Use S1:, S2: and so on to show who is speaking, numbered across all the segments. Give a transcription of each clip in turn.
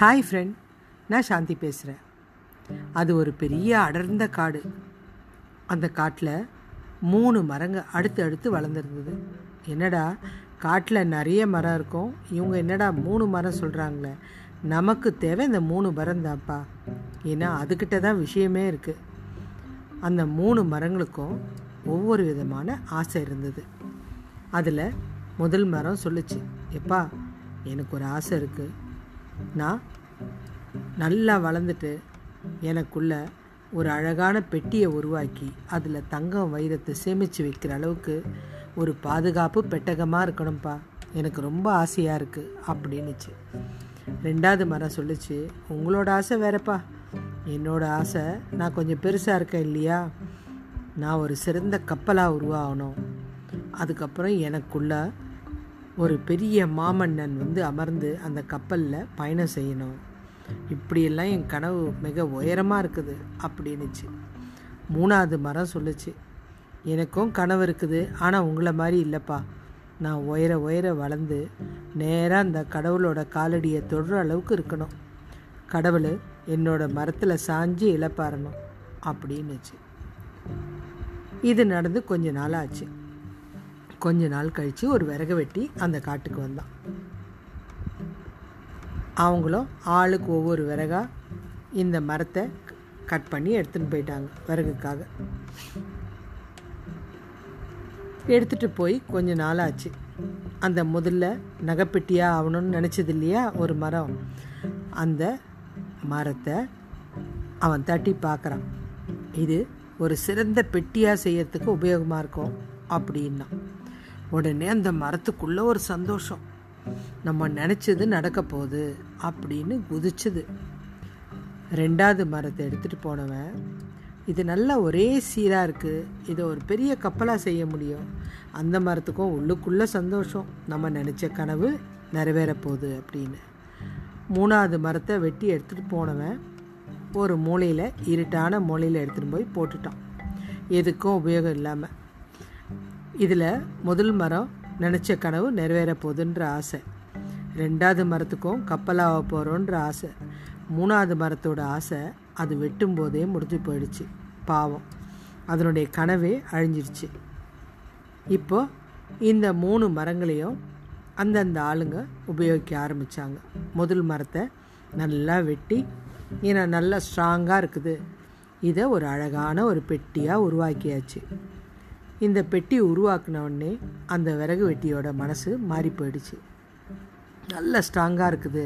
S1: Hi friend நான் சாந்தி பேசுகிறேன் அது ஒரு பெரிய அடர்ந்த காடு. அந்த காட்டில் மூணு மரங்க அடுத்து அடுத்து வளர்ந்துருந்தது. என்னடா காட்டில் நிறைய மரம் இருக்கும். இவங்க என்னடா மூணு மரம் சொல்கிறாங்களே நமக்கு தேவை இந்த மூணு மரம் தான்ப்பா ஏன்னா அதுக்கிட்ட தான் விஷயமே இருக்குது அந்த மூணு மரங்களுக்கும் ஒவ்வொரு விதமான ஆசை இருந்தது. அதில் முதல் மரம் சொல்லுச்சு. எப்பா எனக்கு ஒரு ஆசை இருக்குது நான் நல்லா வளர்ந்துட்டு எனக்குள்ள ஒரு அழகான பெட்டியை உருவாக்கி அதில் தங்கம் வைரத்தை சேமித்து வைக்கிற அளவுக்கு ஒரு பாதுகாப்பு பெட்டகமாக இருக்கணும்ப்பா எனக்கு ரொம்ப ஆசையாக இருக்குது அப்படின்னுச்சு. ரெண்டாவது மரம் சொல்லுச்சு உங்களோட ஆசை வேறப்பா. என்னோட ஆசை நான் கொஞ்சம் பெருசாக இருக்கேன் இல்லையா? நான் ஒரு சிறந்த கப்பலாக உருவாகணும். அதுக்கப்புறம் எனக்குள்ள ஒரு பெரிய மாமன்னன் வந்து அமர்ந்து அந்த கப்பலில் பயணம் செய்யணும். இப்படியெல்லாம் என் கனவு மிக உயரமாக இருக்குது அப்படின்னுச்சு. மூணாவது மரம் சொல்லுச்சு. எனக்கும் கனவு இருக்குது ஆனால் உங்களை மாதிரி இல்லைப்பா. நான் உயர உயர வளர்ந்து நேராக அந்த கடவுளோட காலடியை தொடுற அளவுக்கு இருக்கணும். கடவுள் என்னோட மரத்தில் சாஞ்சி இழப்பாரணும் அப்படின்னுச்சு. இது நடந்து கொஞ்ச நாள் ஆச்சு கொஞ்ச நாள் கழித்து ஒரு விறகு வெட்டி அந்த காட்டுக்கு வந்தான். அவங்களும் ஆளுக்கு ஒவ்வொரு விறகா இந்த மரத்தை கட் பண்ணி எடுத்துன்னு போயிட்டாங்க விறகுக்காக. எடுத்துகிட்டு போய் கொஞ்ச நாள் ஆச்சு அந்த முதல்ல நகைப்பெட்டியாக ஆகணும்னு நினச்சது இல்லையா ஒரு மரம். அந்த மரத்தை அவன் தட்டி பார்க்குறான். இது ஒரு சிறந்த பெட்டியாக செய்யறதுக்கு உபயோகமாக இருக்கும் அப்படின்னா. உடனே அந்த மரத்துக்குள்ளே ஒரு சந்தோஷம். நம்ம நினச்சது நடக்க போகுது அப்படின்னு குதிச்சுது. ரெண்டாவது மரத்தை எடுத்துகிட்டு போனவன் இது நல்லா ஒரே சீராக இருக்குது இதை ஒரு பெரிய கப்பலாக செய்ய முடியும். அந்த மரத்துக்கும் உள்ளுக்குள்ளே சந்தோஷம். நம்ம நினச்ச கனவு நிறைவேற போகுது அப்படின்னு. மூணாவது மரத்தை வெட்டி எடுத்துகிட்டு போனவன் ஒரு மூலையில் இருட்டான மூலையில் எடுத்துகிட்டு போய் போட்டுட்டான். எதுக்கும் உபயோகம் இல்லாமல் இதில் முதல் மரம் நினச்ச கனவு நிறைவேற போகுதுன்ற ஆசை. ரெண்டாவது மரத்துக்கும் கப்பலாக போகிறோன்ற ஆசை. மூணாவது மரத்தோட ஆசை அது வெட்டும் போதே முடிஞ்சு போயிடுச்சு. பாவம். அதனுடைய கனவே அழிஞ்சிடுச்சு இப்போ இந்த மூணு மரங்களையும் அந்தந்த ஆளுங்க உபயோகிக்க ஆரம்பித்தாங்க முதல் மரத்தை நல்லா வெட்டி ஏன்னா நல்லா ஸ்ட்ராங்காக இருக்குது. இதை ஒரு அழகான ஒரு பெட்டியாக உருவாக்கியாச்சு. இந்த பெட்டி உருவாக்கின உடனே அந்த விறகு வெட்டியோட மனசு மாறி போயிடுச்சு நல்ல ஸ்ட்ராங்காக இருக்குது.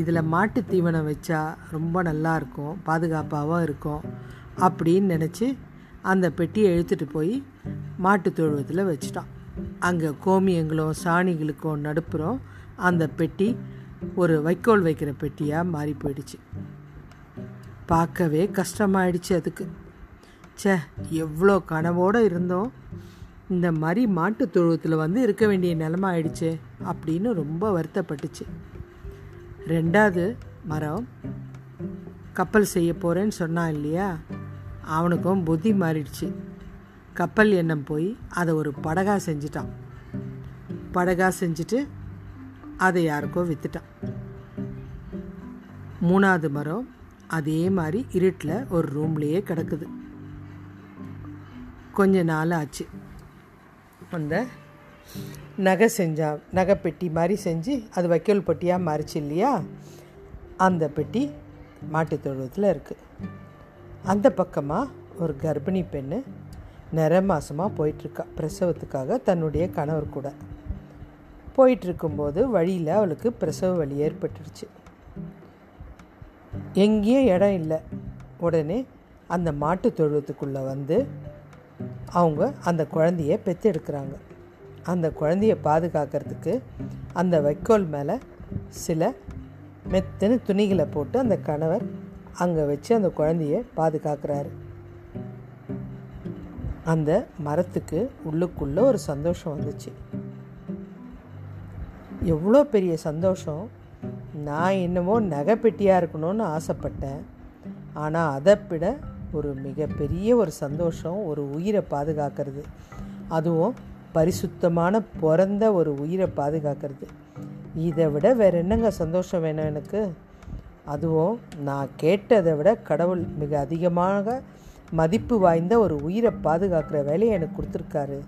S1: இதில் மாட்டு தீவனம் வச்சா ரொம்ப நல்லா இருக்கும் பாதுகாப்பாகவும் இருக்கும் அப்படின்னு நினச்சி அந்த பெட்டியை இழுத்துட்டு போய் மாட்டு தொழுவத்தில் வச்சுட்டான். அங்கே கோமியங்களும் சாணிகளுக்கும் நடுப்புறம் அந்த பெட்டி ஒரு வைக்கோல் வைக்கிற பெட்டியாக மாறி போயிடுச்சு பார்க்கவே கஷ்டமாயிடுச்சு அதுக்கு. ச்சே எவ்வளோ கனவோடு இருந்தோம் இந்த மாதிரி மாட்டு தொழுவத்தில் வந்து இருக்க வேண்டிய நிலமை ஆயிடுச்சு அப்படின்னு ரொம்ப வருத்தப்பட்டுச்சு. ரெண்டாவது மரம் கப்பல் செய்ய போகிறேன்னு சொன்னான் இல்லையா? அவனுக்கும் புத்தி மாறிடுச்சு. கப்பல் எண்ணம் போய் அதை ஒரு படகா செஞ்சிட்டான். படகா செஞ்சுட்டு அதை யாருக்கோ விற்றுட்டான் மூணாவது மரம் அதே மாதிரி இருட்டில் ஒரு ரூம்லேயே கிடக்குது. கொஞ்ச நாள் ஆச்சு அந்த நகை செஞ்சா நகை பெட்டி மாதிரி செஞ்சு அது வைக்கோல் பெட்டியாக மாறிச்சு இல்லையா? அந்த பெட்டி மாட்டுத் தொழுவத்தில் இருக்குது அந்த பக்கமாக ஒரு கர்ப்பிணி பெண்ணு நிற மாதமாக போயிட்டுருக்கா. பிரசவத்துக்காக தன்னுடைய கணவர் கூட. போயிட்டுருக்கும்போது வழியில் அவளுக்கு பிரசவ வழி ஏற்பட்டுருச்சு. எங்கேயும் இடம் இல்லை. உடனே அந்த மாட்டு தொழுவத்துக்குள்ளே வந்து அவங்க அந்த குழந்தைய பெற்றெடுக்கிறாங்க. அந்த குழந்தைய பாதுகாக்கிறதுக்கு அந்த வைக்கோல் மேலே சில மெத்தனு துணிகளை போட்டு அந்த கணவர் அங்கே வச்சு அந்த குழந்தைய பாதுகாக்கிறாரு. அந்த மரத்துக்கு உள்ளுக்குள்ளே ஒரு சந்தோஷம் வந்துச்சு. எவ்வளோ பெரிய சந்தோஷம். நான் என்னமோ நகைப்பெட்டியாக இருக்கணும்னு ஆசைப்பட்டேன். ஆனால் அதை விட ஒரு மிகப்பெரிய ஒரு சந்தோஷம் ஒரு உயிரை பாதுகாக்கிறது. அதுவும் பரிசுத்தமான பிறந்த ஒரு உயிரை பாதுகாக்கிறது. இதை விட வேற என்னங்க சந்தோஷம் வேணும் எனக்கு? அதுவும் நான் கேட்டதை விட கடவுள் மிக அதிகமாக மதிப்பு வாய்ந்த ஒரு உயிரை பாதுகாக்கிற வேலையை எனக்கு கொடுத்துருக்காரு.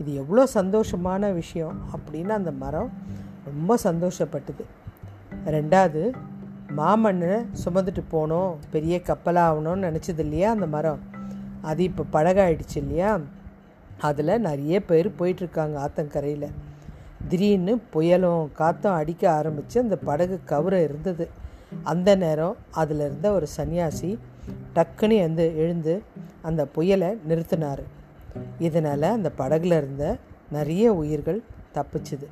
S1: இது எவ்வளோ சந்தோஷமான விஷயம் அப்படின்னு அந்த மரம் ரொம்ப சந்தோஷப்பட்டது. ரெண்டாவது மாமண்ணை சுமந்துட்டு போகணும் பெரிய கப்பலாக ஆகணும்னு நினச்சது இல்லையா அந்த மரம்? அது இப்போ பழகாயிடுச்சு இல்லையா? அதில் நிறைய பேர் போயிட்டுருக்காங்க ஆத்தங்கரையில். திடீர்னு புயலும் காற்றும் அடிக்க ஆரம்பித்து அந்த படகு கவுர இருந்தது. அந்த நேரம் அதில் இருந்த ஒரு சன்னியாசி டக்குன்னு எழுந்து எழுந்து அந்த புயலை நிறுத்தினார். இதனால் அந்த படகுல இருந்த நிறைய உயிர்கள் தப்பிச்சுது.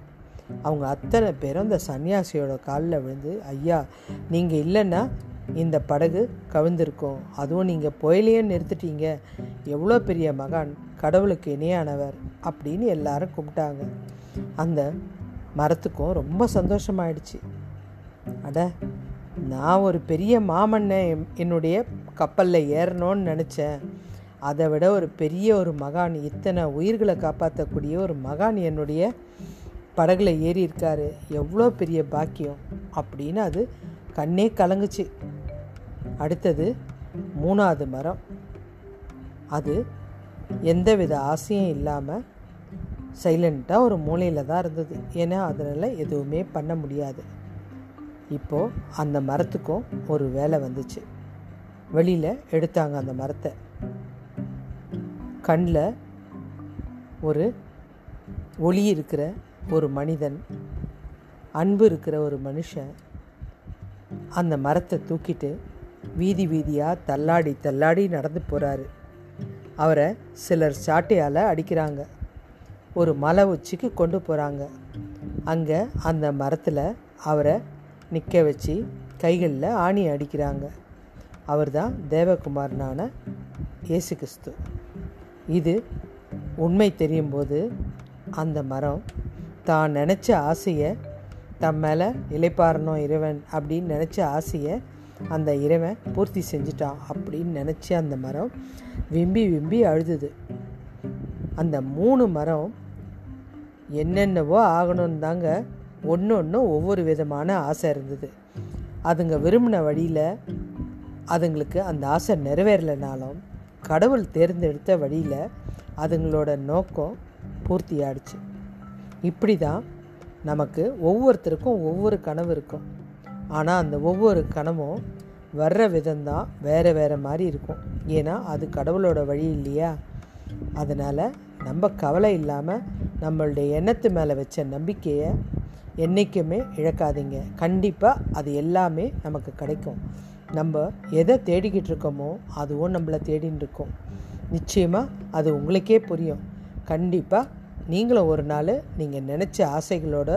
S1: அவங்க அத்தனை பேரும் அந்த சன்னியாசியோட காலில் விழுந்து ஐயா நீங்கள் இல்லைன்னா இந்த படகு கவிழ்ந்திருக்கும். அதுவும் நீங்கள் புயலையும் நிறுத்திட்டீங்க. எவ்வளோ பெரிய மகான் கடவுளுக்கு இணையானவர் அப்படின்னு எல்லாரும் கும்பிட்டாங்க. அந்த மரத்துக்கும் ரொம்ப சந்தோஷமாயிடுச்சு. அட நான் ஒரு பெரிய மாமன்னை என்னுடைய கப்பலில் ஏறணும்னு நினச்சேன். அதை விட ஒரு பெரிய ஒரு மகான் இத்தனை உயிர்களை காப்பாற்றக்கூடிய ஒரு மகான் என்னுடைய படகுல ஏறி இருக்காரு. எவ்வளோ பெரிய பாக்கியம். அப்படின்னு அது கண்ணே கலங்குச்சு. அடுத்தது மூணாவது மரம். அது எந்தவித ஆசையும் இல்லாமல் சைலண்ட்டாக ஒரு மூலையில் தான் இருந்தது. ஏன்னா அதனால் எதுவுமே பண்ண முடியாது. இப்போது அந்த மரத்துக்கும் ஒரு வேலை வந்துச்சு. வெளியில் எடுத்தாங்க அந்த மரத்தை. கண்ணில் ஒரு ஒளி இருக்கிற ஒரு மனிதன் அன்பு இருக்கிற ஒரு மனுஷன் அந்த மரத்தை தூக்கிட்டு வீதி வீதியாக தள்ளாடி தள்ளாடி நடந்து போகிறாரு அவரை சிலர் சாட்டையால் அடிக்கிறாங்க. ஒரு மலை உச்சிக்கு கொண்டு போகிறாங்க அங்கே அந்த மரத்தில் அவரை நிற்க வச்சு கைகளில் ஆணி அடிக்கிறாங்க. அவர் தான் தேவகுமாரனான இயேசு கிறிஸ்து. இது உண்மை தெரியும் போது அந்த மரம் தான் நினச்ச ஆசையை தம் மேலே இலைப்பாரணும் இறைவன் அப்படின்னு நினச்ச ஆசையை அந்த இறைவன் பூர்த்தி செஞ்சிட்டான் அப்படின்னு நினச்சி அந்த மரம் விம்பி விம்பி அழுதுது. அந்த மூணு மரம் என்னென்னவோ ஆகணும்னு தாங்க ஒன்று ஒன்று ஒவ்வொரு விதமான ஆசை இருந்தது. அதுங்க விரும்பின வழியில் அதுங்களுக்கு அந்த ஆசை நிறைவேறலைனாலும் கடவுள் தேர்ந்தெடுத்த வழியில் அதுங்களோட நோக்கம் பூர்த்தி ஆயிடுச்சு இப்படி தான் நமக்கு ஒவ்வொருத்தருக்கும் ஒவ்வொரு கனவு இருக்கும். ஆனால் அந்த ஒவ்வொரு கனவும் வர்ற விதம்தான் வேறு வேறு மாதிரி இருக்கும். ஏன்னா அது கடவுளோட வழி இல்லையா? அதனால் நம்ம கவலை இல்லாமல் நம்மளுடைய எண்ணத்து மேலே வச்ச நம்பிக்கையை என்றைக்குமே இழக்காதீங்க. கண்டிப்பாக அது எல்லாமே நமக்கு கிடைக்கும். நம்ம எதை தேடிக்கிட்டு இருக்கோமோ அதுவும் நம்மளை தேடின்னு இருக்கோம். நிச்சயமாக அது உங்களுக்கே புரியும். கண்டிப்பாக நீங்களும் ஒரு நாள் நீங்கள் நினச்ச ஆசைகளோட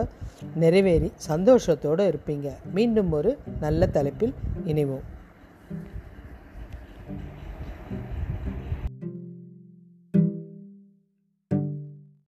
S1: நிறைவேறி சந்தோஷத்தோடு இருப்பீங்க. மீண்டும் ஒரு நல்ல தலைப்பில் இணைவோம்.